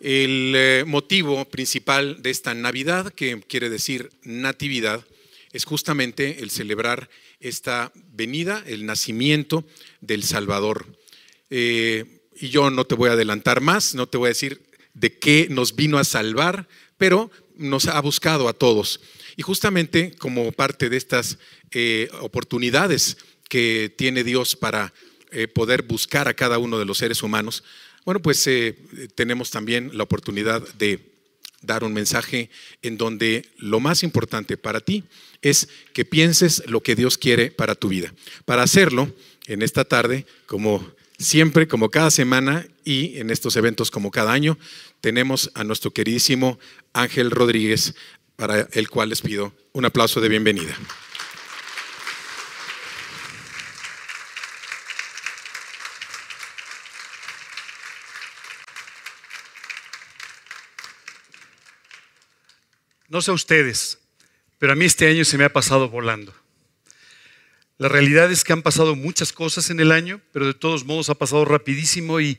El eh, motivo principal de esta Navidad, que quiere decir Natividad, es justamente el celebrar esta venida, el nacimiento del Salvador. Eh, y yo no te voy a adelantar más, no te voy a decir de qué nos vino a salvar, pero nos ha buscado a todos. Y justamente como parte de estas eh, oportunidades que tiene Dios para poder buscar a cada uno de los seres humanos, bueno, pues eh, tenemos también la oportunidad de dar un mensaje en donde lo más importante para ti es que pienses lo que Dios quiere para tu vida. Para hacerlo, en esta tarde, como siempre, como cada semana y en estos eventos como cada año, tenemos a nuestro queridísimo Ángel Rodríguez, para el cual les pido un aplauso de bienvenida. No sé a ustedes, pero a mí este año se me ha pasado volando. La realidad es que han pasado muchas cosas en el año, pero de todos modos ha pasado rapidísimo y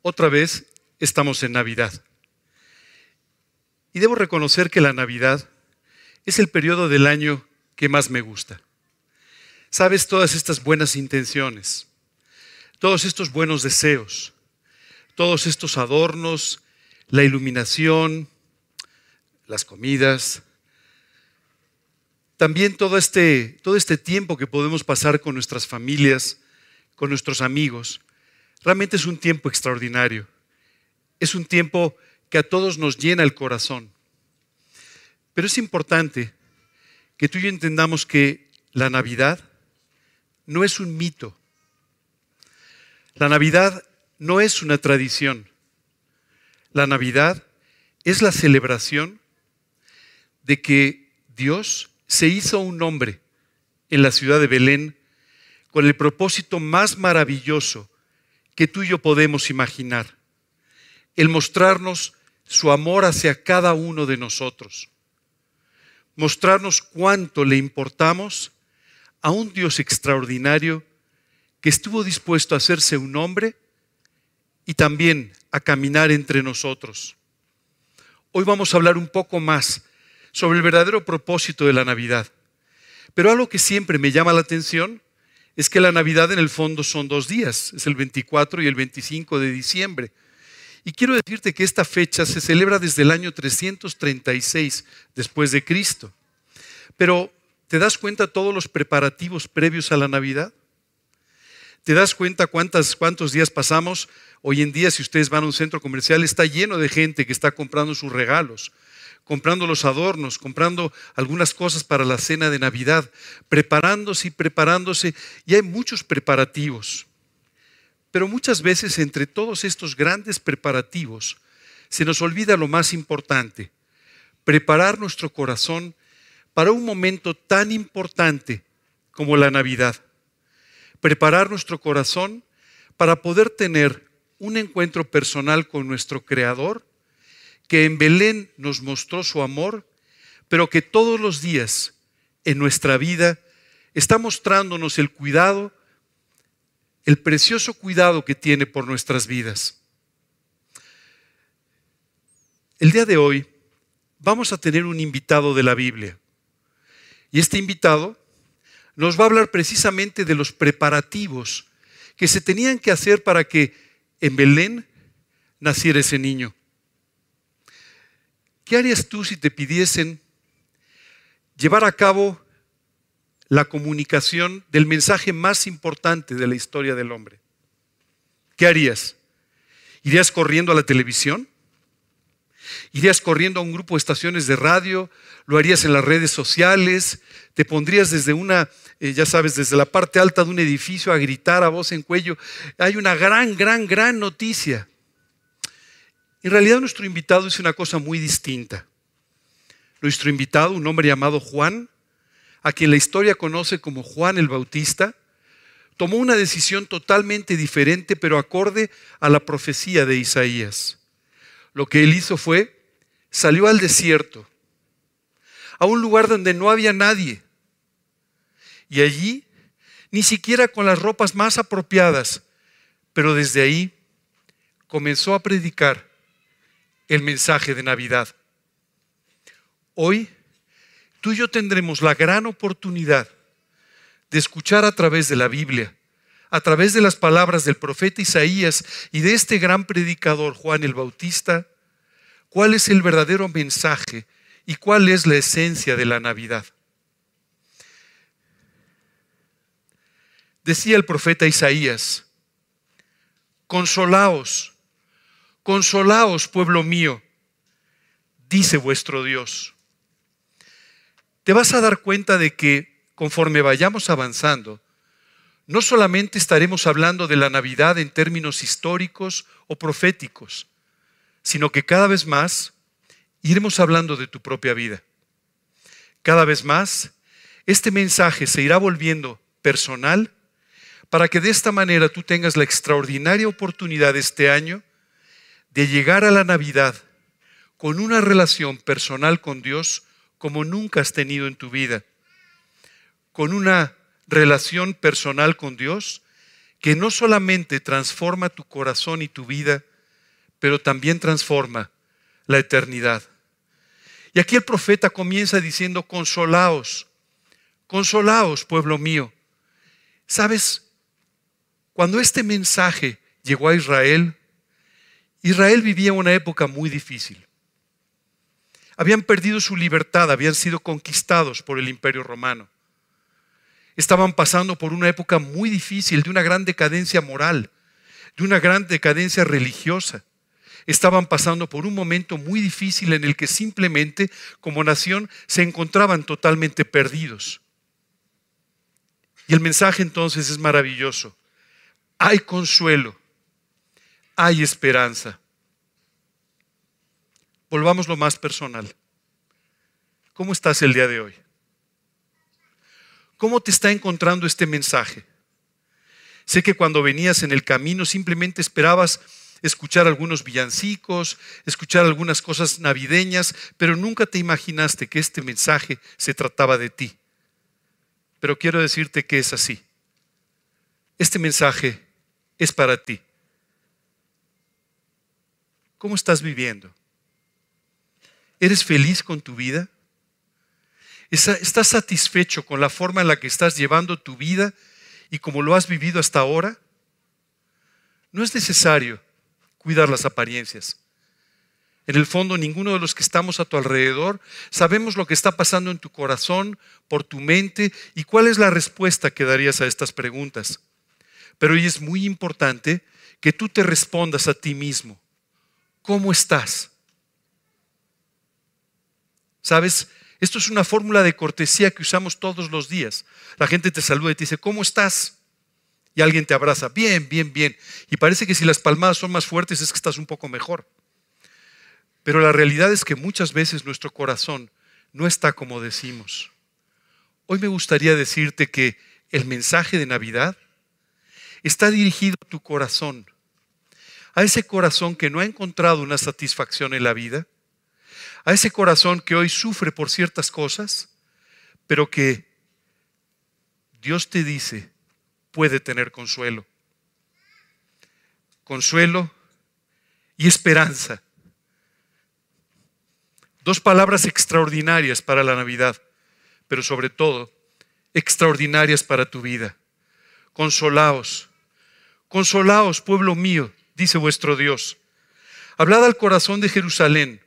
otra vez estamos en Navidad. Y debo reconocer que la Navidad es el periodo del año que más me gusta. Sabes, todas estas buenas intenciones, todos estos buenos deseos, todos estos adornos, la iluminación, las comidas, también todo este, todo este tiempo que podemos pasar con nuestras familias, con nuestros amigos, realmente es un tiempo extraordinario. Es un tiempo que a todos nos llena el corazón. Pero es importante que tú y yo entendamos que la Navidad no es un mito. La Navidad no es una tradición. La Navidad es la celebración de que Dios se hizo un hombre en la ciudad de Belén con el propósito más maravilloso que tú y yo podemos imaginar, el mostrarnos su amor hacia cada uno de nosotros, mostrarnos cuánto le importamos a un Dios extraordinario que estuvo dispuesto a hacerse un hombre y también a caminar entre nosotros. Hoy vamos a hablar un poco más sobre el verdadero propósito de la Navidad. Pero algo que siempre me llama la atención es que la Navidad en el fondo son dos días, es el 24 y el 25 de diciembre. Y quiero decirte que esta fecha se celebra desde el año 336 después de Cristo. Pero ¿te das cuenta todos los preparativos previos a la Navidad? ¿Te das cuenta cuántas, cuántos días pasamos? Hoy en día, si ustedes van a un centro comercial, está lleno de gente que está comprando sus regalos comprando los adornos, comprando algunas cosas para la cena de Navidad, preparándose y preparándose, y hay muchos preparativos. Pero muchas veces entre todos estos grandes preparativos se nos olvida lo más importante, preparar nuestro corazón para un momento tan importante como la Navidad. Preparar nuestro corazón para poder tener un encuentro personal con nuestro Creador que en Belén nos mostró su amor, pero que todos los días en nuestra vida está mostrándonos el cuidado, el precioso cuidado que tiene por nuestras vidas. El día de hoy vamos a tener un invitado de la Biblia. Y este invitado nos va a hablar precisamente de los preparativos que se tenían que hacer para que en Belén naciera ese niño. ¿Qué harías tú si te pidiesen llevar a cabo la comunicación del mensaje más importante de la historia del hombre? ¿Qué harías? ¿Irías corriendo a la televisión? ¿Irías corriendo a un grupo de estaciones de radio? ¿Lo harías en las redes sociales? ¿Te pondrías desde una, eh, ya sabes, desde la parte alta de un edificio a gritar a voz en cuello? Hay una gran, gran, gran noticia. En realidad nuestro invitado es una cosa muy distinta. Nuestro invitado, un hombre llamado Juan, a quien la historia conoce como Juan el Bautista, tomó una decisión totalmente diferente, pero acorde a la profecía de Isaías. Lo que él hizo fue, salió al desierto, a un lugar donde no había nadie. Y allí, ni siquiera con las ropas más apropiadas, pero desde ahí comenzó a predicar el mensaje de Navidad. Hoy tú y yo tendremos la gran oportunidad de escuchar a través de la Biblia, a través de las palabras del profeta Isaías y de este gran predicador Juan el Bautista, cuál es el verdadero mensaje y cuál es la esencia de la Navidad. Decía el profeta Isaías, consolaos, consolaos pueblo mío, dice vuestro Dios. Te vas a dar cuenta de que conforme vayamos avanzando, no solamente estaremos hablando de la Navidad en términos históricos o proféticos, sino que cada vez más iremos hablando de tu propia vida. Cada vez más, este mensaje se irá volviendo personal para que de esta manera tú tengas la extraordinaria oportunidad este año de llegar a la Navidad con una relación personal con Dios como nunca has tenido en tu vida, con una relación personal con Dios que no solamente transforma tu corazón y tu vida, pero también transforma la eternidad. Y aquí el profeta comienza diciendo, consolaos, consolaos, pueblo mío. ¿Sabes? Cuando este mensaje llegó a Israel, Israel vivía una época muy difícil. Habían perdido su libertad, habían sido conquistados por el imperio romano. Estaban pasando por una época muy difícil, de una gran decadencia moral, de una gran decadencia religiosa. Estaban pasando por un momento muy difícil en el que simplemente como nación se encontraban totalmente perdidos. Y el mensaje entonces es maravilloso. Hay consuelo, hay esperanza. Volvamos lo más personal. ¿Cómo estás el día de hoy? ¿Cómo te está encontrando este mensaje? Sé que cuando venías en el camino simplemente esperabas escuchar algunos villancicos, escuchar algunas cosas navideñas, pero nunca te imaginaste que este mensaje se trataba de ti. Pero quiero decirte que es así. Este mensaje es para ti. ¿Cómo estás viviendo? ¿Eres feliz con tu vida? ¿Estás satisfecho con la forma en la que estás llevando tu vida y como lo has vivido hasta ahora? No es necesario cuidar las apariencias. En el fondo, ninguno de los que estamos a tu alrededor sabemos lo que está pasando en tu corazón, por tu mente y cuál es la respuesta que darías a estas preguntas. Pero hoy es muy importante que tú te respondas a ti mismo. ¿Cómo estás? ¿Sabes? Esto es una fórmula de cortesía que usamos todos los días. La gente te saluda y te dice, ¿cómo estás? Y alguien te abraza, bien, bien, bien. Y parece que si las palmadas son más fuertes es que estás un poco mejor. Pero la realidad es que muchas veces nuestro corazón no está como decimos. Hoy me gustaría decirte que el mensaje de Navidad está dirigido a tu corazón, a ese corazón que no ha encontrado una satisfacción en la vida, a ese corazón que hoy sufre por ciertas cosas, pero que Dios te dice puede tener consuelo. Consuelo y esperanza. Dos palabras extraordinarias para la Navidad, pero sobre todo extraordinarias para tu vida. Consolaos, consolaos, pueblo mío, dice vuestro Dios. Hablad al corazón de Jerusalén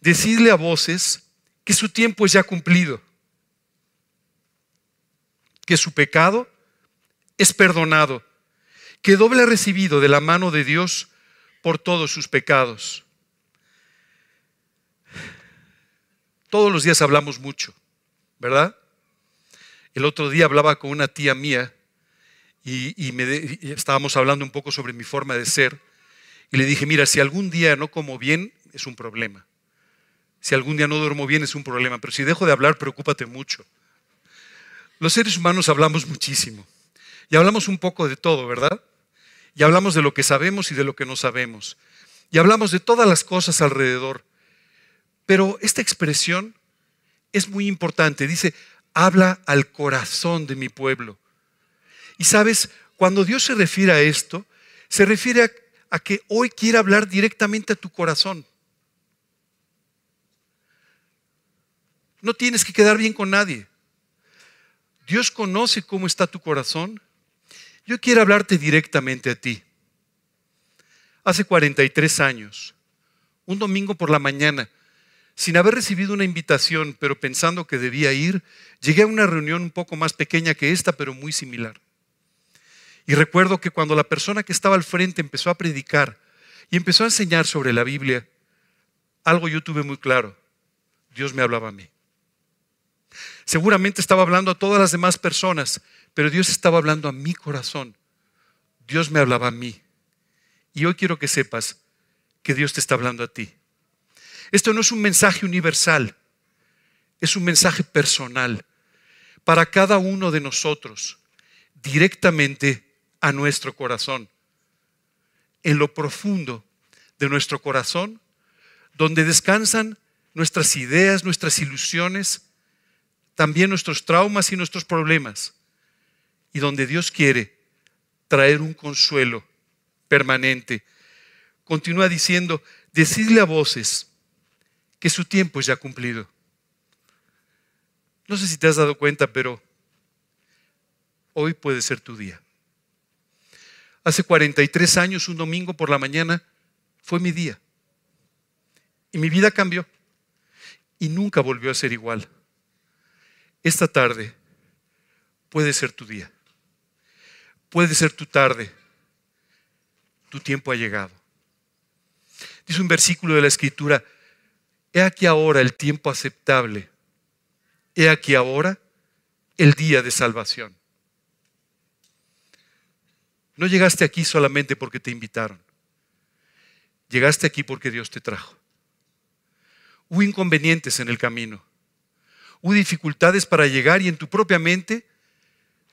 decidle a voces que su tiempo es ya cumplido, que su pecado es perdonado, que doble ha recibido de la mano de Dios por todos sus pecados. Todos los días hablamos mucho, ¿verdad? El otro día hablaba con una tía mía y, me estábamos hablando un poco sobre mi forma de ser y le dije, mira, si algún día no como bien, es un problema. Si algún día no duermo bien es un problema, pero si dejo de hablar, preocúpate mucho. Los seres humanos hablamos muchísimo y hablamos un poco de todo, ¿verdad? Y hablamos de lo que sabemos y de lo que no sabemos. Y hablamos de todas las cosas alrededor. Pero esta expresión es muy importante. Dice, habla al corazón de mi pueblo. Y sabes, cuando Dios se refiere a esto, se refiere a, que hoy quiere hablar directamente a tu corazón. No tienes que quedar bien con nadie. Dios conoce cómo está tu corazón. Yo quiero hablarte directamente a ti. Hace 43 años, un domingo por la mañana, sin haber recibido una invitación, pero pensando que debía ir, llegué a una reunión un poco más pequeña que esta, pero muy similar. Y recuerdo que cuando la persona que estaba al frente empezó a predicar y empezó a enseñar sobre la Biblia, algo yo tuve muy claro. Dios me hablaba a mí. Seguramente estaba hablando a todas las demás personas, pero Dios estaba hablando a mi corazón. Dios me hablaba a mí. Y hoy quiero que sepas que Dios te está hablando a ti. Esto no es un mensaje universal, es un mensaje personal para cada uno de nosotros, directamente a nuestro corazón. En lo profundo de nuestro corazón, donde descansan nuestras ideas, nuestras ilusiones, también nuestros traumas y nuestros problemas, y donde Dios quiere traer un consuelo permanente. Continúa diciendo, decidle a voces, que su tiempo es ya cumplido. No sé si te has dado cuenta, pero hoy puede ser tu día. Hace 43 años, un domingo por la mañana, fue mi día. Y mi vida cambió. Y nunca volvió a ser igual. Esta tarde puede ser tu día. Puede ser tu tarde. Tu tiempo ha llegado. Dice un versículo de la escritura, He aquí ahora el tiempo aceptable. He aquí ahora el día de salvación. No llegaste aquí solamente porque te invitaron. Llegaste aquí porque Dios te trajo. Hubo inconvenientes en el camino. Hubo dificultades para llegar y en tu propia mente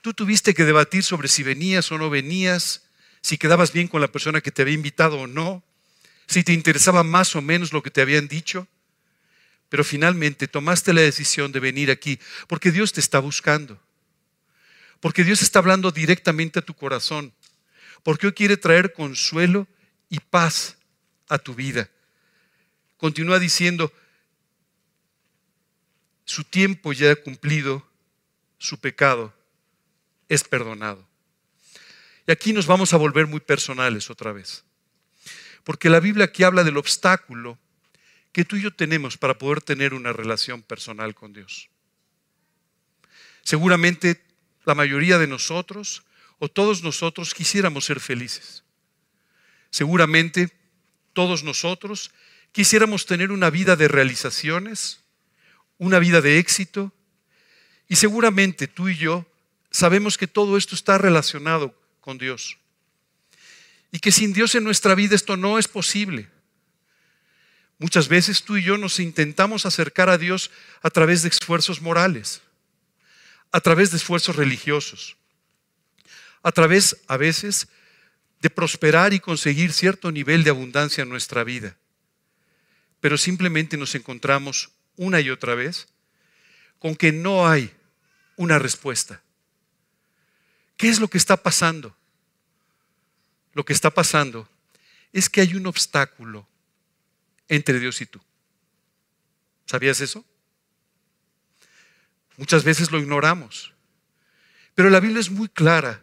tú tuviste que debatir sobre si venías o no venías, si quedabas bien con la persona que te había invitado o no, si te interesaba más o menos lo que te habían dicho. Pero finalmente tomaste la decisión de venir aquí porque Dios te está buscando. Porque Dios está hablando directamente a tu corazón. Porque hoy quiere traer consuelo y paz a tu vida. Continúa diciendo, su tiempo ya ha cumplido, su pecado es perdonado. Y aquí nos vamos a volver muy personales otra vez. Porque la Biblia aquí habla del obstáculo que tú y yo tenemos para poder tener una relación personal con Dios. Seguramente la mayoría de nosotros o todos nosotros quisiéramos ser felices. Seguramente todos nosotros quisiéramos tener una vida de realizaciones, una vida de éxito, y seguramente tú y yo sabemos que todo esto está relacionado con Dios. Y que sin Dios en nuestra vida esto no es posible. Muchas veces tú y yo nos intentamos acercar a Dios a través de esfuerzos morales, a través de esfuerzos religiosos, a través a veces de prosperar y conseguir cierto nivel de abundancia en nuestra vida. Pero simplemente nos encontramos una y otra vez con que no hay una respuesta. ¿Qué es lo que está pasando? Lo que está pasando es que hay un obstáculo entre Dios y tú. ¿Sabías eso? Muchas veces lo ignoramos. Pero la Biblia es muy clara,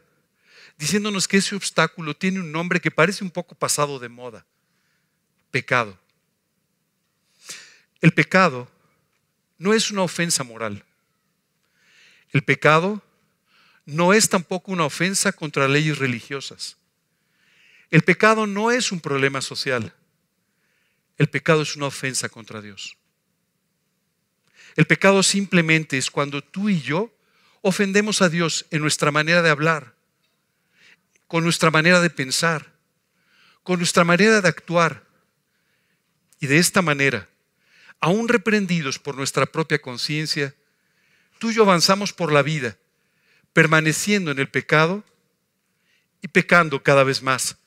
diciéndonos que ese obstáculo tiene un nombre que parece un poco pasado de moda. Pecado. El pecado no es una ofensa moral. El pecado no es tampoco una ofensa contra leyes religiosas. El pecado no es un problema social. El pecado es una ofensa contra Dios. El pecado simplemente es cuando tú y yo ofendemos a Dios en nuestra manera de hablar, con nuestra manera de pensar, con nuestra manera de actuar. Y de esta manera, aún reprendidos por nuestra propia conciencia, tú y yo avanzamos por la vida, permaneciendo en el pecado y pecando cada vez más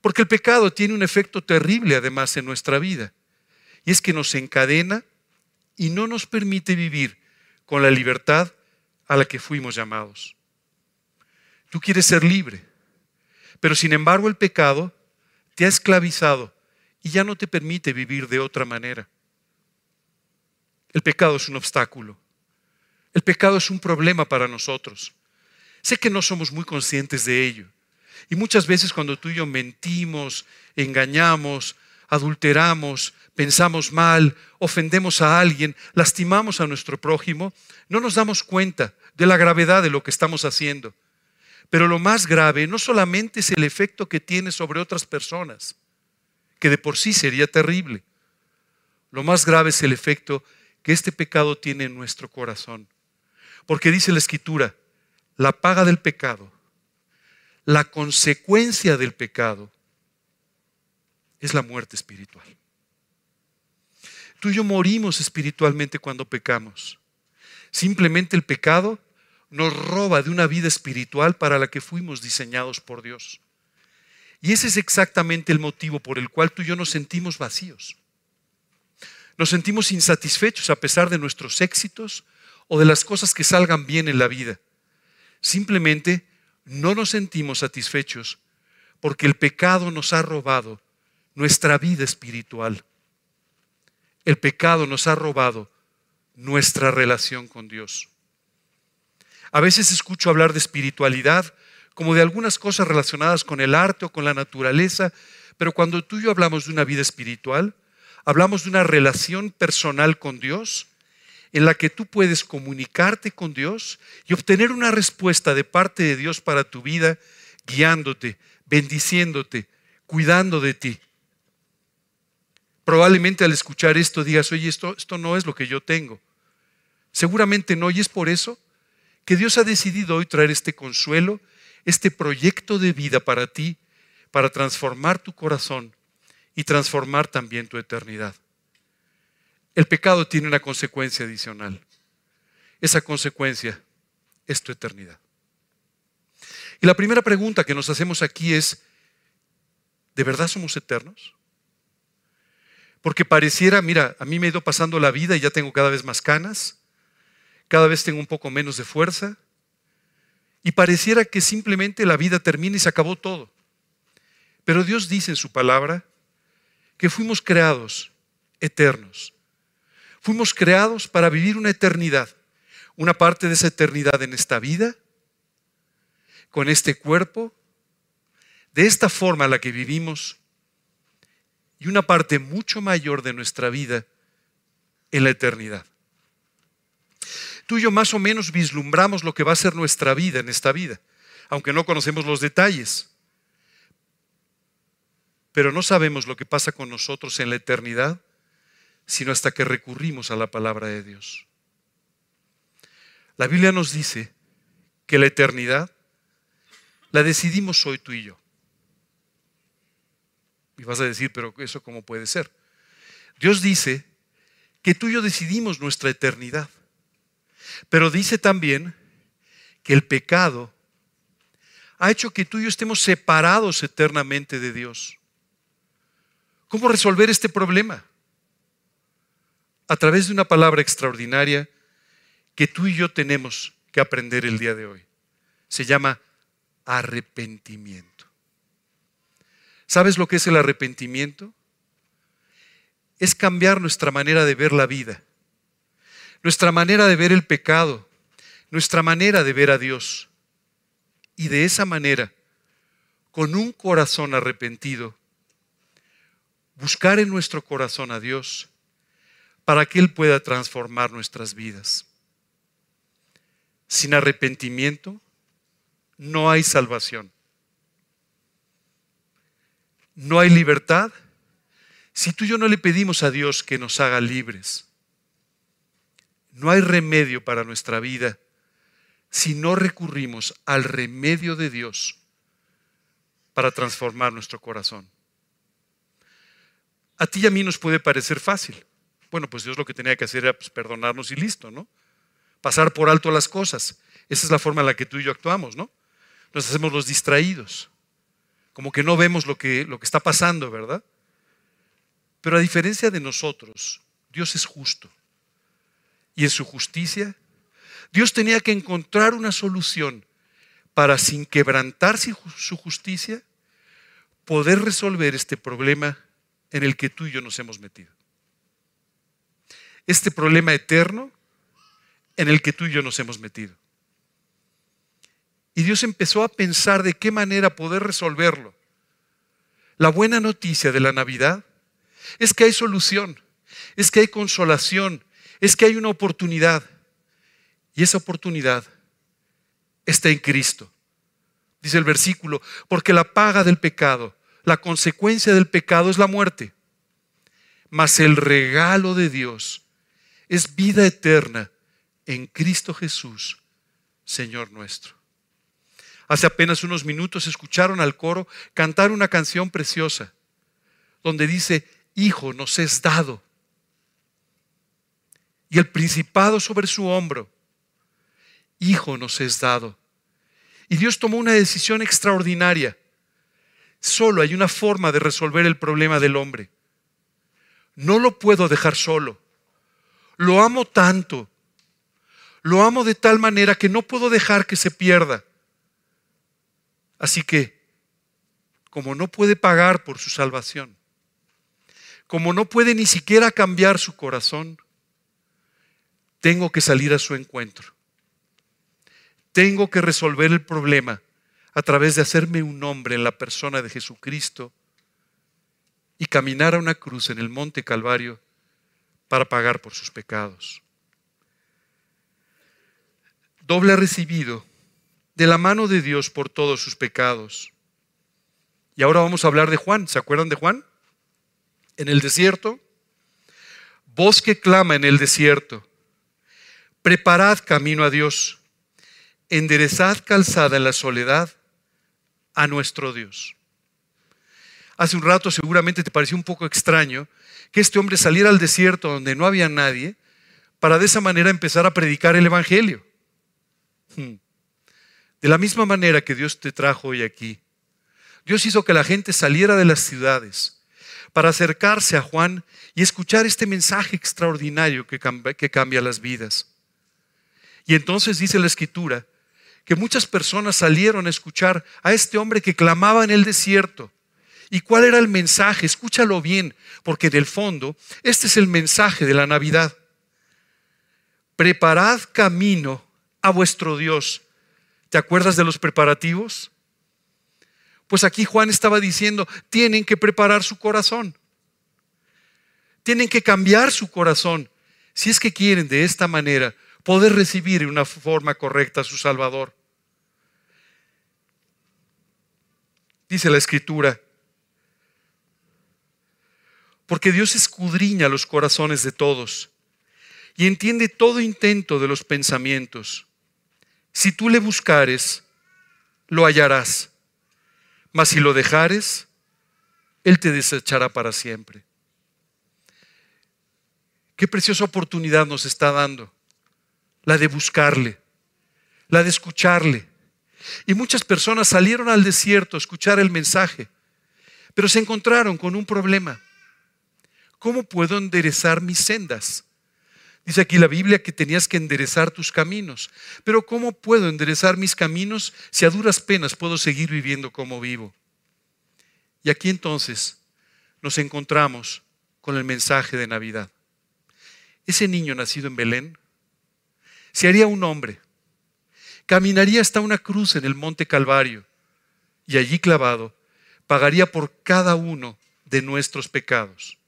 porque el pecado tiene un efecto terrible además en nuestra vida. Y es que nos encadena y no nos permite vivir con la libertad a la que fuimos llamados. Tú quieres ser libre, pero sin embargo el pecado te ha esclavizado y ya no te permite vivir de otra manera. El pecado es un obstáculo. El pecado es un problema para nosotros. Sé que no somos muy conscientes de ello. Y muchas veces cuando tú y yo mentimos, engañamos, adulteramos, pensamos mal, ofendemos a alguien, lastimamos a nuestro prójimo, no nos damos cuenta de la gravedad de lo que estamos haciendo. Pero lo más grave no solamente es el efecto que tiene sobre otras personas, que de por sí sería terrible. Lo más grave es el efecto que este pecado tiene en nuestro corazón. Porque dice la escritura, la paga del pecado, la consecuencia del pecado es la muerte espiritual. Tú y yo morimos espiritualmente cuando pecamos. Simplemente el pecado nos roba de una vida espiritual para la que fuimos diseñados por Dios. Y ese es exactamente el motivo por el cual tú y yo nos sentimos vacíos. Nos sentimos insatisfechos a pesar de nuestros éxitos o de las cosas que salgan bien en la vida. Simplemente no nos sentimos satisfechos porque el pecado nos ha robado nuestra vida espiritual. El pecado nos ha robado nuestra relación con Dios. A veces escucho hablar de espiritualidad como de algunas cosas relacionadas con el arte o con la naturaleza, pero cuando tú y yo hablamos de una vida espiritual, hablamos de una relación personal con Dios en la que tú puedes comunicarte con Dios y obtener una respuesta de parte de Dios para tu vida, guiándote, bendiciéndote, cuidando de ti. Probablemente al escuchar esto digas, oye, esto, esto no es lo que yo tengo. Seguramente no, y es por eso que Dios ha decidido hoy traer este consuelo, este proyecto de vida para ti, para transformar tu corazón y transformar también tu eternidad. El pecado tiene una consecuencia adicional. Esa consecuencia es tu eternidad. Y la primera pregunta que nos hacemos aquí es, ¿de verdad somos eternos? Porque pareciera, mira, a mí me he ido pasando la vida y ya tengo cada vez más canas, cada vez tengo un poco menos de fuerza, y pareciera que simplemente la vida termina y se acabó todo. Pero Dios dice en su palabra que fuimos creados eternos. Fuimos creados para vivir una eternidad, una parte de esa eternidad en esta vida, con este cuerpo, de esta forma en la que vivimos y una parte mucho mayor de nuestra vida en la eternidad. Tú y yo más o menos vislumbramos lo que va a ser nuestra vida en esta vida, aunque no conocemos los detalles. Pero no sabemos lo que pasa con nosotros en la eternidad, sino hasta que recurrimos a la palabra de Dios. La Biblia nos dice que la eternidad la decidimos hoy tú y yo. Y vas a decir, pero eso cómo puede ser. Dios dice que tú y yo decidimos nuestra eternidad. Pero dice también que el pecado ha hecho que tú y yo estemos separados eternamente de Dios. ¿Cómo resolver este problema? A través de una palabra extraordinaria que tú y yo tenemos que aprender el día de hoy. Se llama arrepentimiento. ¿Sabes lo que es el arrepentimiento? Es cambiar nuestra manera de ver la vida, nuestra manera de ver el pecado, nuestra manera de ver a Dios. Y de esa manera, con un corazón arrepentido, buscar en nuestro corazón a Dios para que Él pueda transformar nuestras vidas. Sin arrepentimiento no hay salvación no hay libertad si tú y yo no le pedimos a Dios que nos haga libres. No hay remedio para nuestra vida si no recurrimos al remedio de Dios para transformar nuestro corazón. A ti y a mí nos puede parecer fácil. Bueno, pues Dios lo que tenía que hacer era pues, perdonarnos y listo, ¿no? Pasar por alto las cosas. Esa es la forma en la que tú y yo actuamos, ¿no? Nos hacemos los distraídos como que no vemos lo que, lo que está pasando, ¿verdad? Pero a diferencia de nosotros, Dios es justo. Y en su justicia, Dios tenía que encontrar una solución para, sin quebrantar su justicia, poder resolver este problema en el que tú y yo nos hemos metido. este problema eterno en el que tú y yo nos hemos metido. Y Dios empezó a pensar de qué manera poder resolverlo. La buena noticia de la Navidad es que hay solución, es que hay consolación, es que hay una oportunidad. Y esa oportunidad está en Cristo. Dice el versículo, porque la paga del pecado, la consecuencia del pecado es la muerte. Mas el regalo de Dios es vida eterna en Cristo Jesús, Señor nuestro. Hace apenas unos minutos escucharon al coro cantar una canción preciosa, donde dice, Hijo nos es dado, y el principado sobre su hombro, Hijo nos es dado. Y Dios tomó una decisión extraordinaria. Solo hay una forma de resolver el problema del hombre. No lo puedo dejar solo. Lo amo tanto. Lo amo de tal manera que no puedo dejar que se pierda. Así que, como no puede pagar por su salvación, como no puede ni siquiera cambiar su corazón, tengo que salir a su encuentro. Tengo que resolver el problema a través de hacerme un hombre en la persona de Jesucristo y caminar a una cruz en el monte Calvario para pagar por sus pecados. Doble ha recibido de la mano de Dios por todos sus pecados. Y ahora vamos a hablar de Juan. ¿Se acuerdan de Juan? En el desierto. Voz que clama en el desierto. Preparad camino a Dios. Enderezad calzada en la soledad a nuestro Dios. Hace un rato seguramente te pareció un poco extraño que este hombre saliera al desierto donde no había nadie para de esa manera empezar a predicar el Evangelio. Hmm. De la misma manera que Dios te trajo hoy aquí, Dios hizo que la gente saliera de las ciudades para acercarse a Juan y escuchar este mensaje extraordinario que cambia, que cambia las vidas. Y entonces dice la escritura que muchas personas salieron a escuchar a este hombre que clamaba en el desierto. ¿Y cuál era el mensaje? Escúchalo bien, porque en el fondo este es el mensaje de la Navidad. Preparad camino a vuestro Dios ¿Te acuerdas de los preparativos? Pues aquí Juan estaba diciendo, tienen que preparar su corazón. Tienen que cambiar su corazón. Si es que quieren de esta manera poder recibir en una forma correcta a su Salvador. Dice la Escritura, porque Dios escudriña los corazones de todos y entiende todo intento de los pensamientos. Si tú le buscares, lo hallarás. Mas si lo dejares, Él te desechará para siempre. Qué preciosa oportunidad nos está dando. La de buscarle, la de escucharle. Y muchas personas salieron al desierto a escuchar el mensaje, pero se encontraron con un problema. ¿Cómo puedo enderezar mis sendas? Dice aquí la Biblia que tenías que enderezar tus caminos. Pero ¿cómo puedo enderezar mis caminos si a duras penas puedo seguir viviendo como vivo? Y aquí entonces nos encontramos con el mensaje de Navidad. Ese niño nacido en Belén se haría un hombre, caminaría hasta una cruz en el monte Calvario y allí clavado pagaría por cada uno de nuestros pecados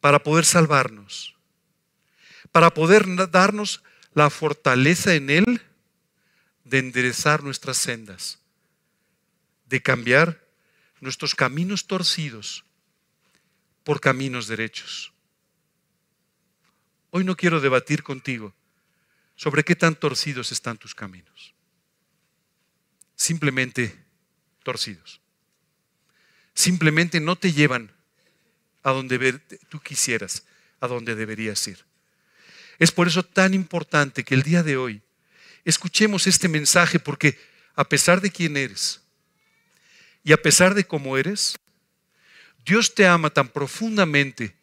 para poder salvarnos, para poder darnos la fortaleza en Él de enderezar nuestras sendas, de cambiar nuestros caminos torcidos por caminos derechos. Hoy no quiero debatir contigo sobre qué tan torcidos están tus caminos. Simplemente torcidos. Simplemente no te llevan a donde tú quisieras, a donde deberías ir. Es por eso tan importante que el día de hoy escuchemos este mensaje porque a pesar de quién eres y a pesar de cómo eres, Dios te ama tan profundamente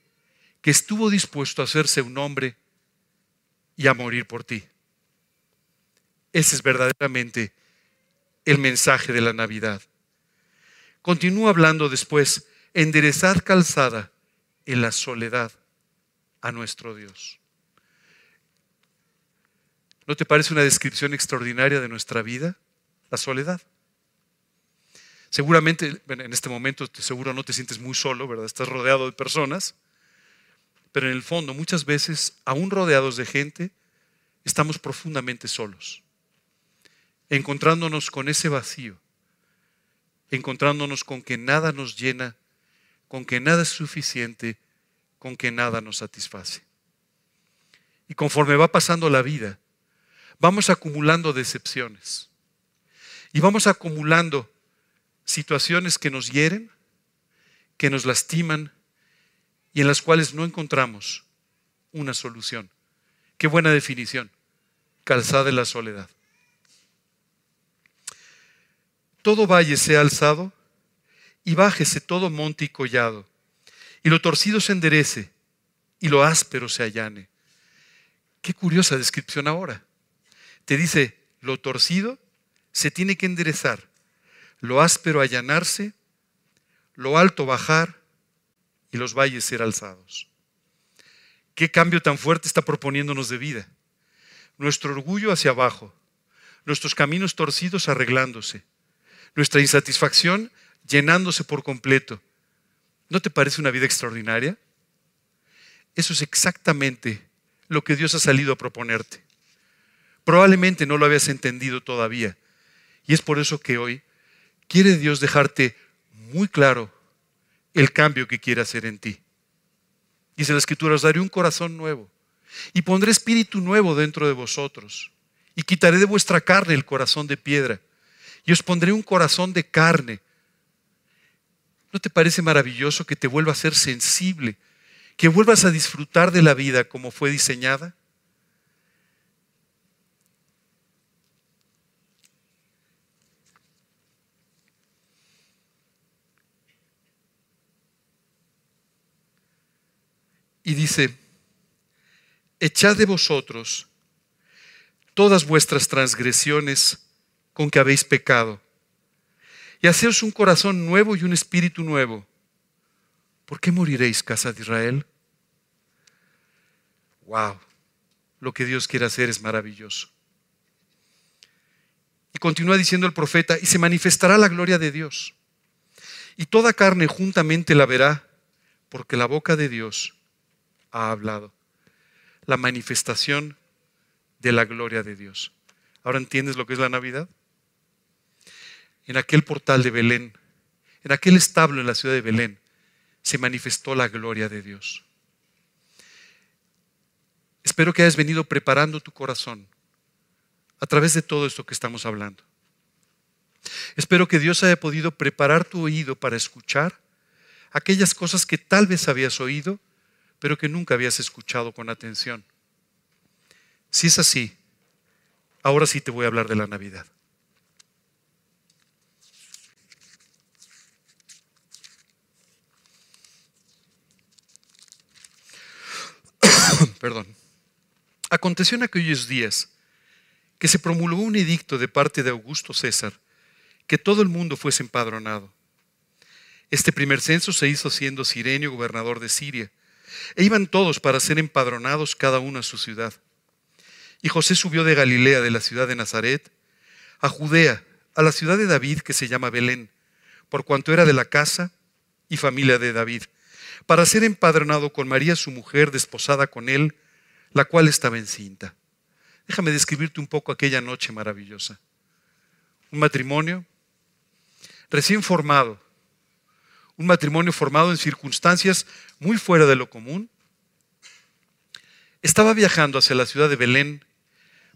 que estuvo dispuesto a hacerse un hombre y a morir por ti. Ese es verdaderamente el mensaje de la Navidad. Continúa hablando después enderezad calzada en la soledad a nuestro Dios. ¿No te parece una descripción extraordinaria de nuestra vida? La soledad. Seguramente en este momento seguro no te sientes muy solo, ¿verdad? Estás rodeado de personas, pero en el fondo muchas veces, aún rodeados de gente, estamos profundamente solos, encontrándonos con ese vacío, encontrándonos con que nada nos llena, con que nada es suficiente, con que nada nos satisface. Y conforme va pasando la vida, vamos acumulando decepciones. Y vamos acumulando situaciones que nos hieren, que nos lastiman y en las cuales no encontramos una solución. Qué buena definición. Calzada de la soledad. Todo valle sea alzado y bájese todo monte y collado, y lo torcido se enderece y lo áspero se allane. Qué curiosa descripción ahora. Te dice, lo torcido se tiene que enderezar lo áspero allanarse, lo alto bajar los valles ser alzados. ¿Qué cambio tan fuerte está proponiéndonos de vida? Nuestro orgullo hacia abajo, nuestros caminos torcidos arreglándose, nuestra insatisfacción llenándose por completo. ¿No te parece una vida extraordinaria? Eso es exactamente lo que Dios ha salido a proponerte. Probablemente no lo habías entendido todavía. Y es por eso que hoy quiere Dios dejarte muy claro el cambio que quiere hacer en ti. Dice la Escritura, os daré un corazón nuevo y pondré espíritu nuevo dentro de vosotros y quitaré de vuestra carne el corazón de piedra y os pondré un corazón de carne. ¿No te parece maravilloso que te vuelva a ser sensible, que vuelvas a disfrutar de la vida como fue diseñada? Y dice, echad de vosotros todas vuestras transgresiones con que habéis pecado, y haceos un corazón nuevo y un espíritu nuevo. ¿Por qué moriréis, casa de Israel? Wow, lo que Dios quiere hacer es maravilloso. Y continúa diciendo el profeta, y se manifestará la gloria de Dios. Y toda carne juntamente la verá, porque la boca de Dios ha hablado. La manifestación de la gloria de Dios. ¿Ahora entiendes lo que es la Navidad? En aquel portal de Belén, en aquel establo en la ciudad de Belén, se manifestó la gloria de Dios. Espero que hayas venido preparando tu corazón a través de todo esto que estamos hablando. Espero que Dios haya podido preparar tu oído para escuchar aquellas cosas que tal vez habías oído pero que nunca habías escuchado con atención. Si es así, ahora sí te voy a hablar de la Navidad. Perdón. Aconteció en aquellos días que se promulgó un edicto de parte de Augusto César que todo el mundo fuese empadronado. Este primer censo se hizo siendo Sirenio gobernador de Siria e iban todos para ser empadronados cada uno a su ciudad. Y José subió de Galilea, de la ciudad de Nazaret, a Judea, a la ciudad de David que se llama Belén, por cuanto era de la casa y familia de David, para ser empadronado con María su mujer, desposada con él, la cual estaba encinta. Déjame describirte un poco aquella noche maravillosa. Un matrimonio recién formado, un matrimonio formado en circunstancias muy fuera de lo común, estaba viajando hacia la ciudad de Belén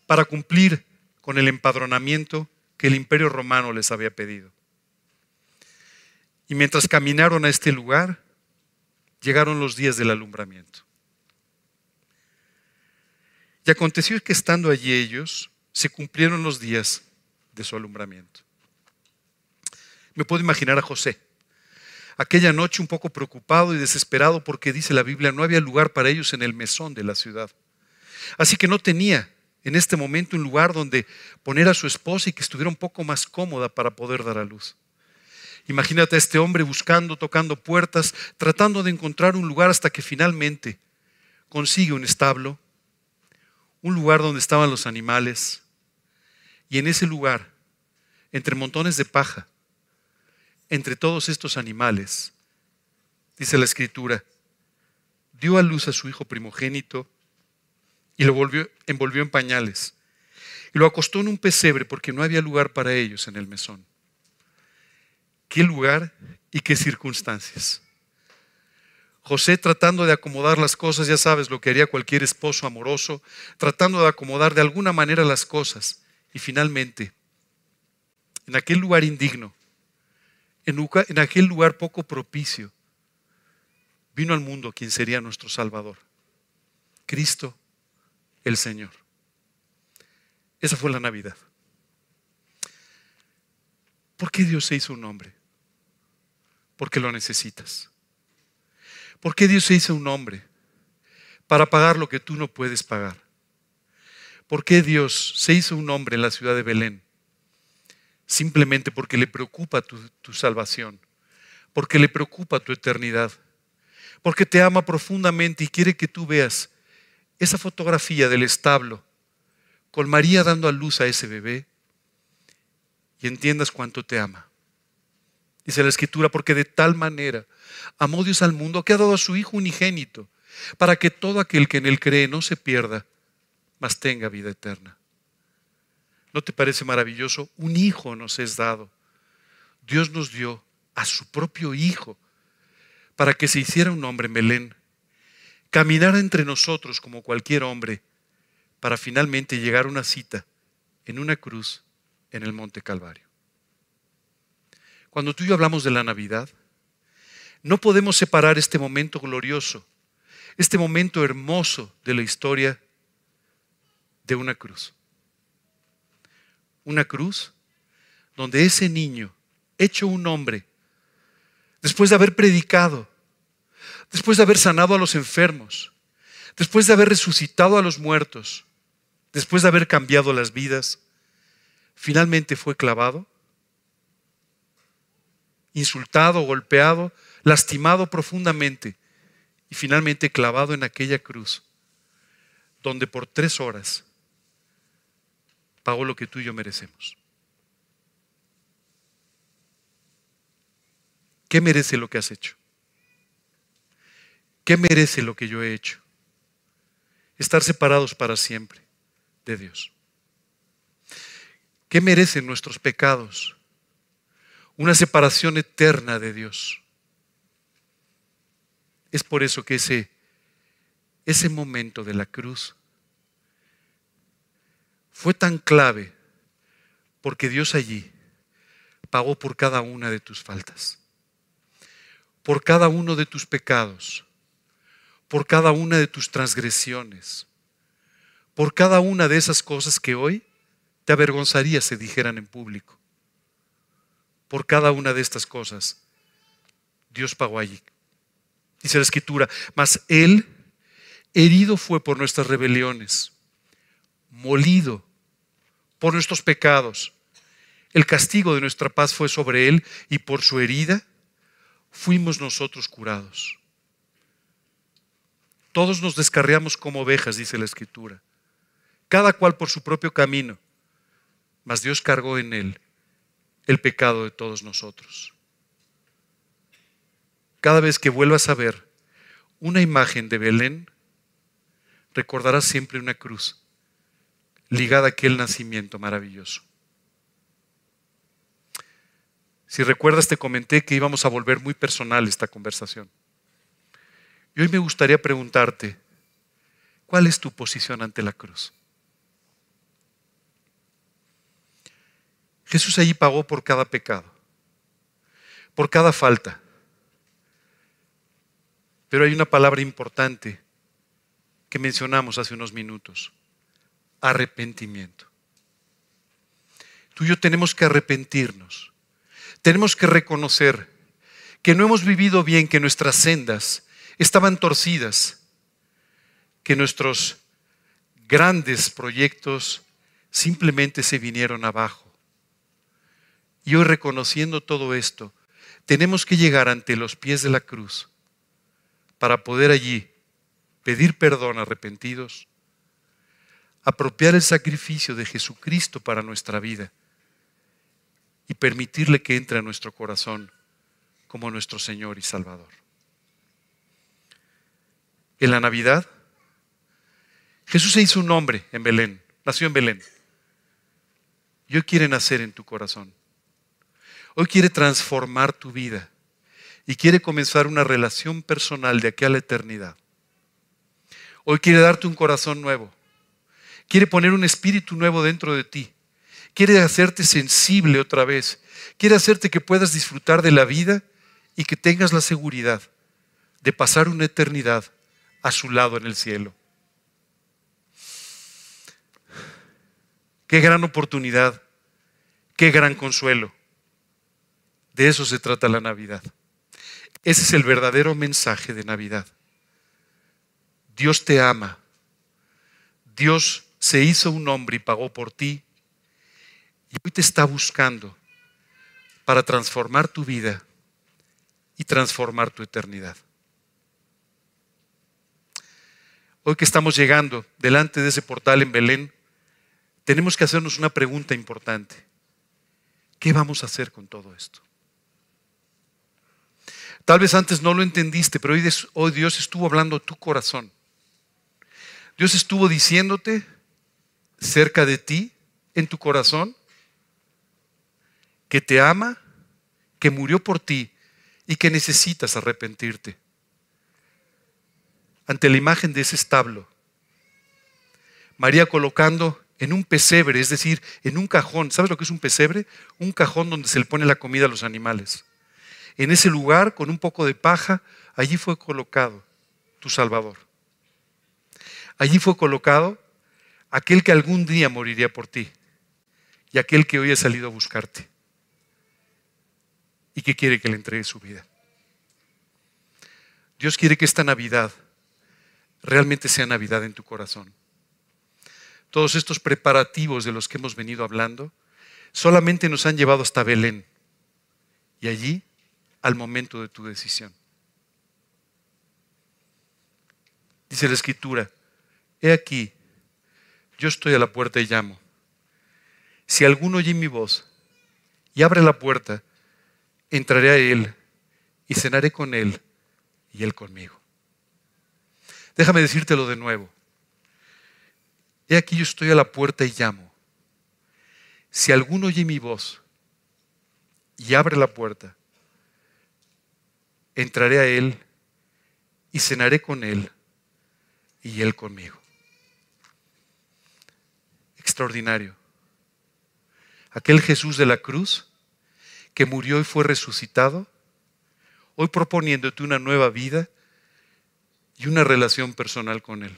para cumplir con el empadronamiento que el imperio romano les había pedido. Y mientras caminaron a este lugar, llegaron los días del alumbramiento. Y aconteció que estando allí ellos, se cumplieron los días de su alumbramiento. Me puedo imaginar a José aquella noche un poco preocupado y desesperado porque dice la Biblia, no había lugar para ellos en el mesón de la ciudad. Así que no tenía en este momento un lugar donde poner a su esposa y que estuviera un poco más cómoda para poder dar a luz. Imagínate a este hombre buscando, tocando puertas, tratando de encontrar un lugar hasta que finalmente, consigue un establo, un lugar donde estaban los animales, y en ese lugar, entre montones de paja, entre todos estos animales, dice la escritura, dio a luz a su hijo primogénito y lo volvió, envolvió en pañales y lo acostó en un pesebre porque no había lugar para ellos en el mesón. ¿Qué lugar y qué circunstancias? José tratando de acomodar las cosas, ya sabes lo que haría cualquier esposo amoroso, tratando de acomodar de alguna manera las cosas. Y finalmente, en aquel lugar indigno, en aquel lugar poco propicio, vino al mundo quien sería nuestro Salvador, Cristo el Señor. Esa fue la Navidad. ¿Por qué Dios se hizo un hombre? Porque lo necesitas. ¿Por qué Dios se hizo un hombre? Para pagar lo que tú no puedes pagar. ¿Por qué Dios se hizo un hombre en la ciudad de Belén? Simplemente porque le preocupa tu, salvación, porque le preocupa tu eternidad, porque te ama profundamente y quiere que tú veas esa fotografía del establo con María dando a luz a ese bebé y entiendas cuánto te ama. Dice la escritura, porque de tal manera amó Dios al mundo que ha dado a su Hijo unigénito, para que todo aquel que en él cree no se pierda, mas tenga vida eterna. ¿No te parece maravilloso? Un hijo nos es dado. Dios nos dio a su propio Hijo para que se hiciera un hombre en Belén, caminara entre nosotros como cualquier hombre para finalmente llegar a una cita en una cruz en el Monte Calvario. Cuando tú y yo hablamos de la Navidad, no podemos separar este momento glorioso, este momento hermoso de la historia de una cruz. Una cruz donde ese niño, hecho un hombre, después de haber predicado, después de haber sanado a los enfermos, después de haber resucitado a los muertos, después de haber cambiado las vidas, finalmente fue clavado, insultado, golpeado, lastimado profundamente y finalmente clavado en aquella cruz, donde por tres horas pagó lo que tú y yo merecemos. ¿Qué merece lo que has hecho? ¿Qué merece lo que yo he hecho? Estar separados para siempre de Dios. ¿Qué merecen nuestros pecados? Una separación eterna de Dios. Es por eso que ese, ese momento de la cruz fue tan clave, porque Dios allí pagó por cada una de tus faltas, por cada uno de tus pecados, por cada una de tus transgresiones por cada una de esas cosas que hoy te avergonzaría se dijeran en público. Por cada una de estas cosas, Dios pagó allí. Dice la escritura, mas Él herido fue por nuestras rebeliones, molido por nuestros pecados. El castigo de nuestra paz fue sobre Él y por su herida fuimos nosotros curados. Todos nos descarriamos como ovejas, dice la escritura cada cual por su propio camino, mas Dios cargó en él el pecado de todos nosotros. Cada vez que vuelvas a ver una imagen de Belén, recordarás siempre una cruz ligada a aquel nacimiento maravilloso. Si recuerdas, te comenté que íbamos a volver muy personal esta conversación. Y hoy me gustaría preguntarte, ¿cuál es tu posición ante la cruz? Jesús allí pagó por cada pecado, por cada falta. Pero hay una palabra importante que mencionamos hace unos minutos, arrepentimiento. Tú y yo tenemos que arrepentirnos, tenemos que reconocer que no hemos vivido bien, que nuestras sendas estaban torcidas, que nuestros grandes proyectos simplemente se vinieron abajo. Y hoy reconociendo todo esto, tenemos que llegar ante los pies de la cruz para poder allí pedir perdón arrepentidos, apropiar el sacrificio de Jesucristo para nuestra vida y permitirle que entre a nuestro corazón como nuestro Señor y Salvador. En la Navidad, Jesús se hizo un hombre en Belén, nació en Belén. Y hoy quiere nacer en tu corazón. Hoy quiere transformar tu vida y quiere comenzar una relación personal de aquí a la eternidad. Hoy quiere darte un corazón nuevo. Quiere poner un espíritu nuevo dentro de ti. Quiere hacerte sensible otra vez. Quiere hacerte que puedas disfrutar de la vida y que tengas la seguridad de pasar una eternidad a su lado en el cielo. Qué gran oportunidad, qué gran consuelo. De eso se trata la Navidad. Ese es el verdadero mensaje de Navidad. Dios te ama. Dios se hizo un hombre y pagó por ti. Y hoy te está buscando para transformar tu vida y transformar tu eternidad. Hoy que estamos llegando delante de ese portal en Belén, tenemos que hacernos una pregunta importante. ¿Qué vamos a hacer con todo esto? Tal vez antes no lo entendiste, pero hoy, Dios estuvo hablando a tu corazón. Dios estuvo diciéndote cerca de ti, en tu corazón, que te ama, que murió por ti y que necesitas arrepentirte. Ante la imagen de ese establo, María colocando en un pesebre, es decir, en un cajón, ¿sabes lo que es un pesebre? Un cajón donde se le pone la comida a los animales. En ese lugar, con un poco de paja, allí fue colocado tu Salvador. Allí fue colocado aquel que algún día moriría por ti y aquel que hoy ha salido a buscarte y que quiere que le entregue su vida. Dios quiere que esta Navidad realmente sea Navidad en tu corazón. Todos estos preparativos de los que hemos venido hablando solamente nos han llevado hasta Belén y allí al momento de tu decisión. Dice la escritura, he aquí, yo estoy a la puerta y llamo. Si alguno oye mi voz y abre la puerta, entraré a él y cenaré con él y él conmigo. Déjame decírtelo de nuevo. He aquí yo estoy a la puerta y llamo. Si alguno oye mi voz y abre la puerta, entraré a Él y cenaré con Él y Él conmigo. Extraordinario. Aquel Jesús de la cruz que murió y fue resucitado, hoy proponiéndote una nueva vida y una relación personal con Él.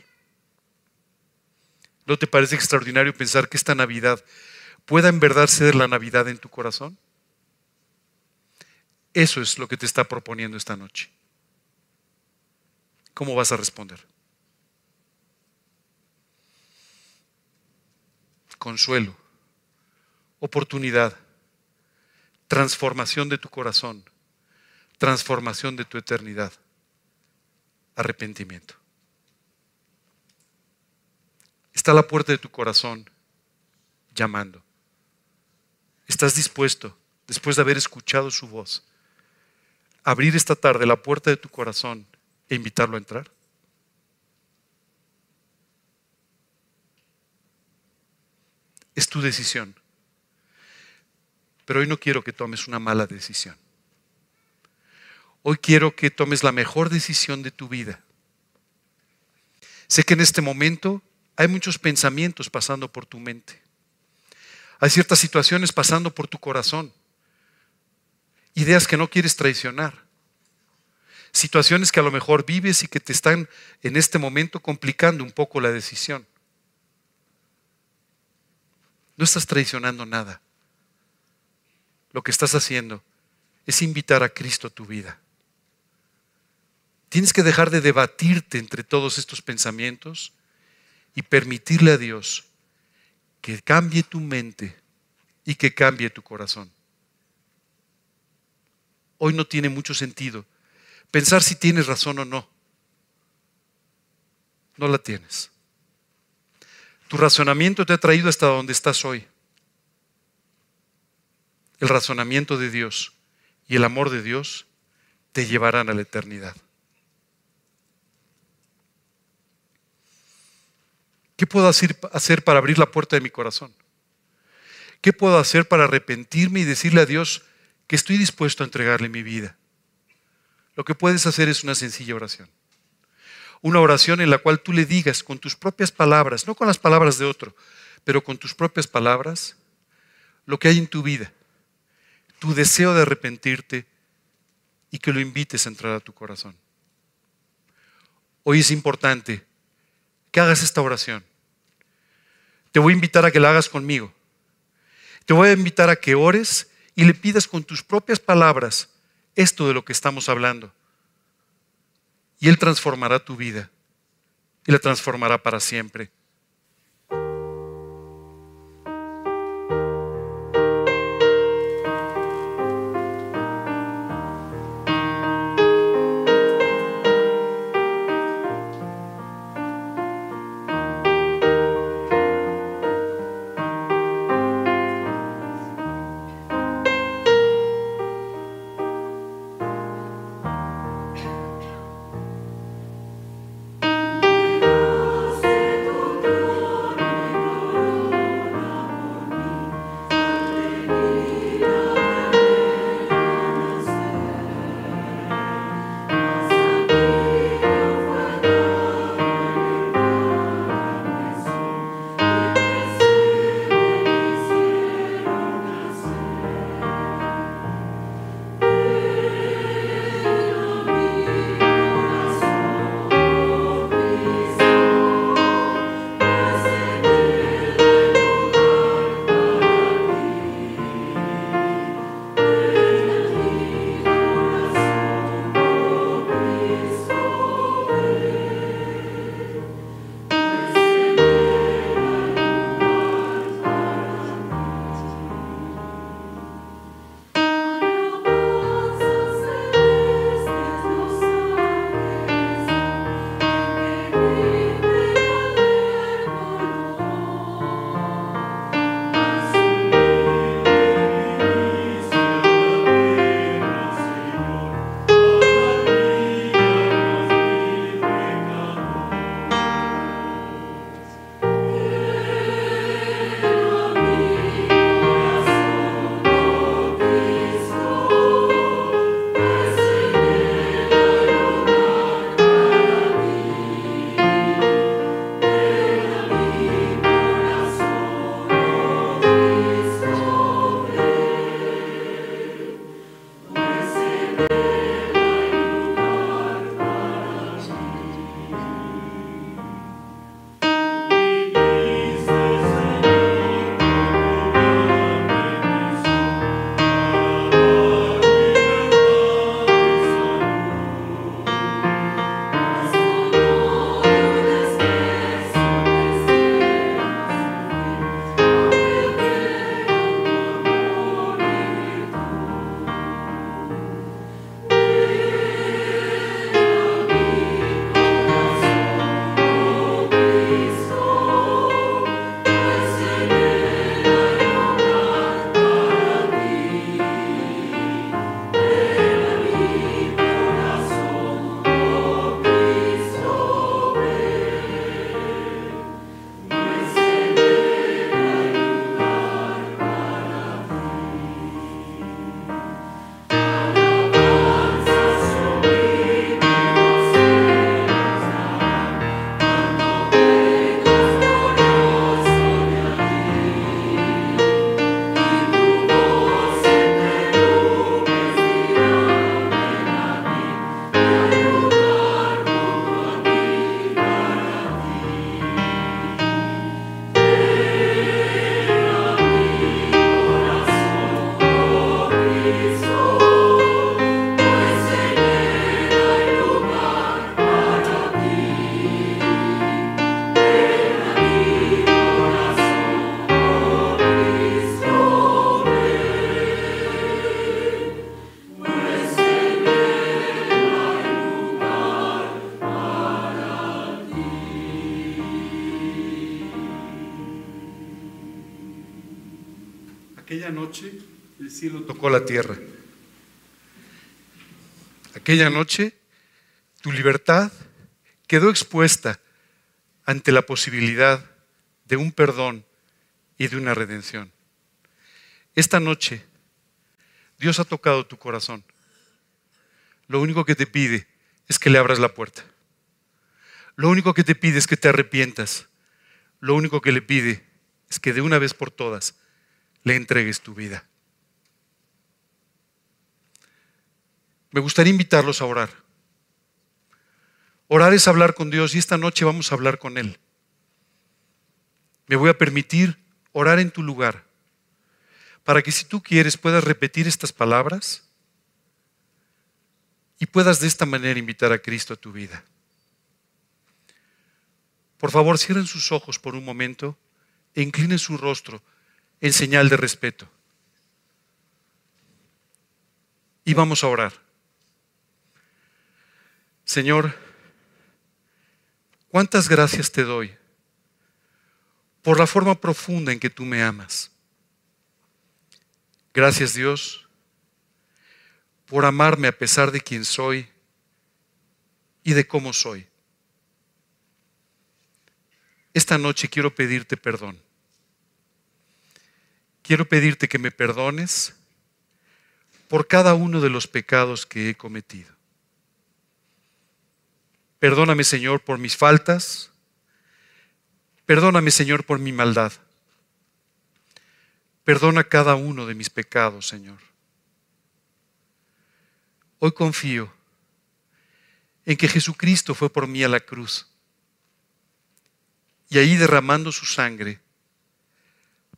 ¿No te parece extraordinario pensar que esta Navidad pueda en verdad ser la Navidad en tu corazón? Eso es lo que te está proponiendo esta noche. ¿Cómo vas a responder? Consuelo, oportunidad, transformación de tu corazón, transformación de tu eternidad, arrepentimiento. Está la puerta de tu corazón llamando. ¿Estás dispuesto, después de haber escuchado su voz, abrir esta tarde la puerta de tu corazón e invitarlo a entrar? Es tu decisión. Pero hoy no quiero que tomes una mala decisión. Hoy quiero que tomes la mejor decisión de tu vida. Sé que en este momento hay muchos pensamientos pasando por tu mente. Hay ciertas situaciones pasando por tu corazón ideas que no quieres traicionar, situaciones que a lo mejor vives y que te están en este momento complicando un poco la decisión. No estás traicionando nada. Lo que estás haciendo es invitar a Cristo a tu vida. Tienes que dejar de debatirte entre todos estos pensamientos y permitirle a Dios que cambie tu mente y que cambie tu corazón hoy no tiene mucho sentido. Pensar si tienes razón o no. No la tienes. Tu razonamiento te ha traído hasta donde estás hoy. El razonamiento de Dios y el amor de Dios te llevarán a la eternidad. ¿Qué puedo hacer para abrir la puerta de mi corazón? ¿Qué puedo hacer para arrepentirme y decirle a Dios que estoy dispuesto a entregarle mi vida? Lo que puedes hacer es una sencilla oración. Una oración en la cual tú le digas con tus propias palabras, no con las palabras de otro, pero con tus propias palabras, lo que hay en tu vida, tu deseo de arrepentirte y que lo invites a entrar a tu corazón. Hoy es importante que hagas esta oración. Te voy a invitar a que la hagas conmigo. Te voy a invitar a que ores y le pidas con tus propias palabras esto de lo que estamos hablando. Y Él transformará tu vida y la transformará para siempre. La tierra. Aquella noche tu libertad quedó expuesta ante la posibilidad de un perdón y de una redención. Esta noche Dios ha tocado tu corazón. Lo único que te pide es que le abras la puerta. Lo único que te pide es que te arrepientas. Lo único que le pide es que de una vez por todas le entregues tu vida. Me gustaría invitarlos a orar. Orar es hablar con Dios y esta noche vamos a hablar con Él. Me voy a permitir orar en tu lugar para que si tú quieres puedas repetir estas palabras y puedas de esta manera invitar a Cristo a tu vida. Por favor, cierren sus ojos por un momento e inclinen su rostro en señal de respeto. Y vamos a orar. Señor, cuántas gracias te doy por la forma profunda en que tú me amas. Gracias Dios por amarme a pesar de quién soy y de cómo soy. Esta noche quiero pedirte perdón. Quiero pedirte que me perdones por cada uno de los pecados que he cometido. Perdóname, Señor, por mis faltas. Perdóname, Señor, por mi maldad. Perdona cada uno de mis pecados, Señor. Hoy confío en que Jesucristo fue por mí a la cruz y ahí derramando su sangre,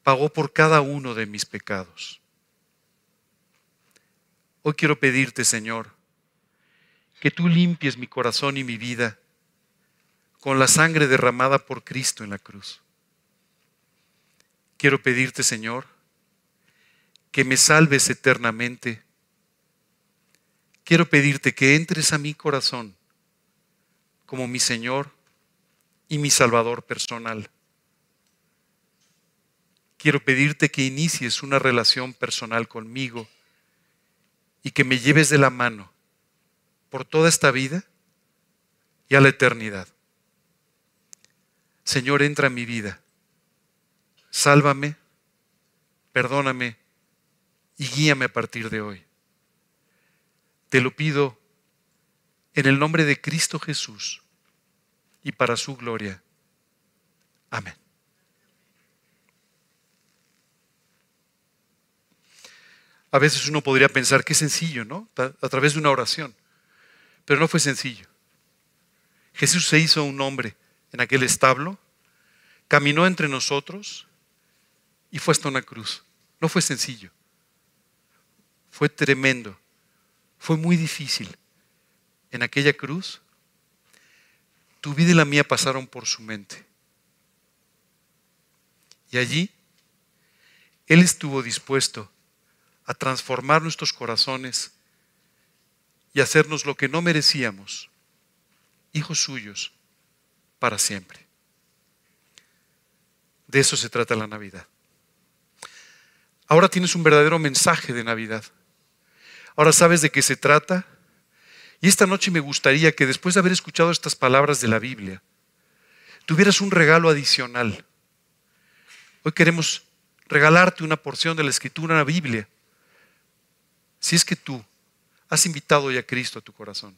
pagó por cada uno de mis pecados. Hoy quiero pedirte, Señor, que tú limpies mi corazón y mi vida con la sangre derramada por Cristo en la cruz. Quiero pedirte, Señor, que me salves eternamente. Quiero pedirte que entres a mi corazón como mi Señor y mi Salvador personal. Quiero pedirte que inicies una relación personal conmigo y que me lleves de la mano por toda esta vida y a la eternidad. Señor, entra en mi vida. Sálvame, perdóname y guíame a partir de hoy. Te lo pido en el nombre de Cristo Jesús y para su gloria. Amén. A veces uno podría pensar que sencillo, ¿no? A través de una oración. Pero no fue sencillo. Jesús se hizo un hombre en aquel establo, caminó entre nosotros y fue hasta una cruz. No fue sencillo fue tremendo, fue muy difícil. En aquella cruz, tu vida y la mía pasaron por su mente. Y allí, Él estuvo dispuesto a transformar nuestros corazones y hacernos lo que no merecíamos, hijos suyos, para siempre. De eso se trata la Navidad. Ahora tienes un verdadero mensaje de Navidad. Ahora sabes de qué se trata. Y esta noche me gustaría que después de haber escuchado estas palabras de la Biblia, tuvieras un regalo adicional. Hoy queremos regalarte una porción de la escritura la Biblia. Si es que tú has invitado ya a Cristo a tu corazón.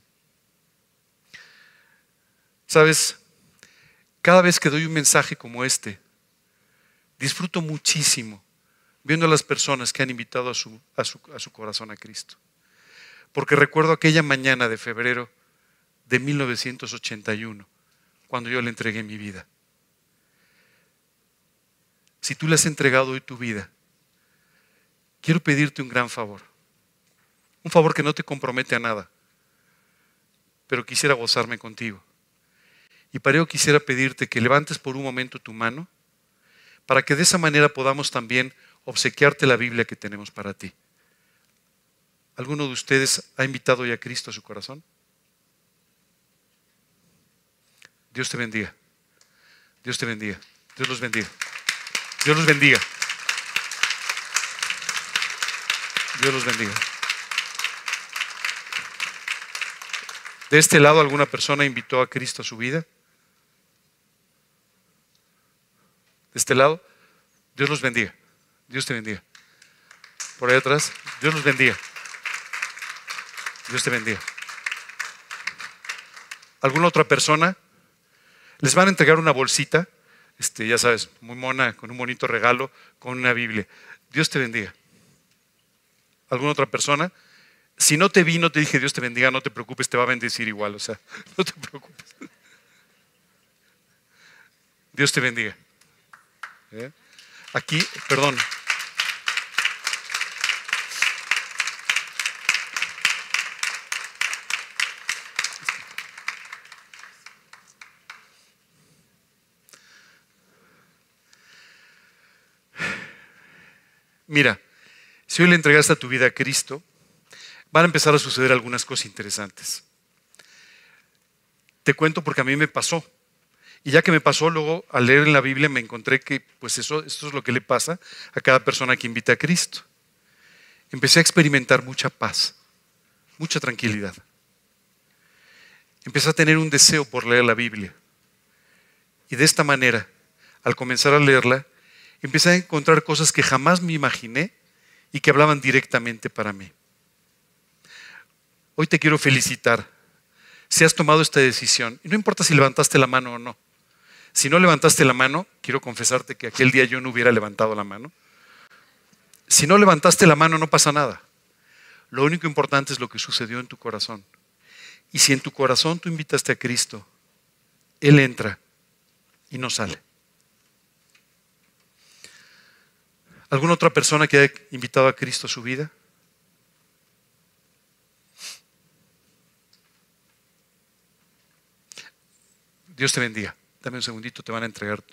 Sabes, cada vez que doy un mensaje como este, disfruto muchísimo viendo a las personas que han invitado a su, a su, corazón a Cristo. Porque recuerdo aquella mañana de febrero de 1981, cuando yo le entregué mi vida. Si tú le has entregado hoy tu vida, quiero pedirte un gran favor. Un favor que no te compromete a nada, pero quisiera gozarme contigo. Y para ello quisiera pedirte que levantes por un momento tu mano, para que de esa manera podamos también obsequiarte la Biblia que tenemos para ti. ¿Alguno de ustedes ha invitado ya a Cristo a su corazón? Dios te bendiga. Dios te bendiga. Dios los bendiga. Dios los bendiga. Dios los bendiga. ¿De este lado alguna persona invitó a Cristo a su vida? ¿De este lado? Dios los bendiga. Dios te bendiga. Por ahí atrás, Dios los bendiga. Dios te bendiga. ¿Alguna otra persona? Les van a entregar una bolsita, este, ya sabes, muy mona, con un bonito regalo, con una Biblia. Dios te bendiga. ¿Alguna otra persona? Si no te vi, no te dije Dios te bendiga, no te preocupes, te va a bendecir igual, o sea, no te preocupes. Dios te bendiga. ¿Eh? Aquí, perdón. Mira, si hoy le entregaste tu vida a Cristo, van a empezar a suceder algunas cosas interesantes. Te cuento porque a mí me pasó. Y ya que me pasó, luego al leer en la Biblia me encontré que pues eso, esto es lo que le pasa a cada persona que invita a Cristo. Empecé a experimentar mucha paz, mucha tranquilidad. Empecé a tener un deseo por leer la Biblia. Y de esta manera, al comenzar a leerla, empecé a encontrar cosas que jamás me imaginé y que hablaban directamente para mí. Hoy te quiero felicitar si has tomado esta decisión. Y no importa si levantaste la mano o no. Si no levantaste la mano, quiero confesarte que aquel día yo no hubiera levantado la mano. Si no levantaste la mano, no pasa nada. Lo único importante es lo que sucedió en tu corazón. Y si en tu corazón tú invitaste a Cristo, Él entra y no sale. ¿Alguna otra persona que haya invitado a Cristo a su vida? Dios te bendiga. Dame un segundito, te van a entregar.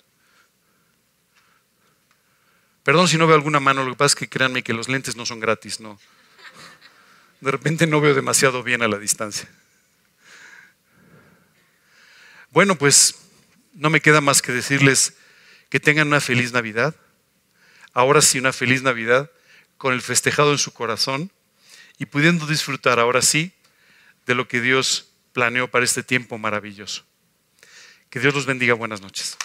Perdón si no veo alguna mano, lo que pasa es que créanme que los lentes no son gratis, no. De repente no veo demasiado bien a la distancia. Bueno, pues no me queda más que decirles que tengan una feliz Navidad. Ahora sí, una feliz Navidad con el festejado en su corazón y pudiendo disfrutar ahora sí de lo que Dios planeó para este tiempo maravilloso. Que Dios los bendiga. Buenas noches.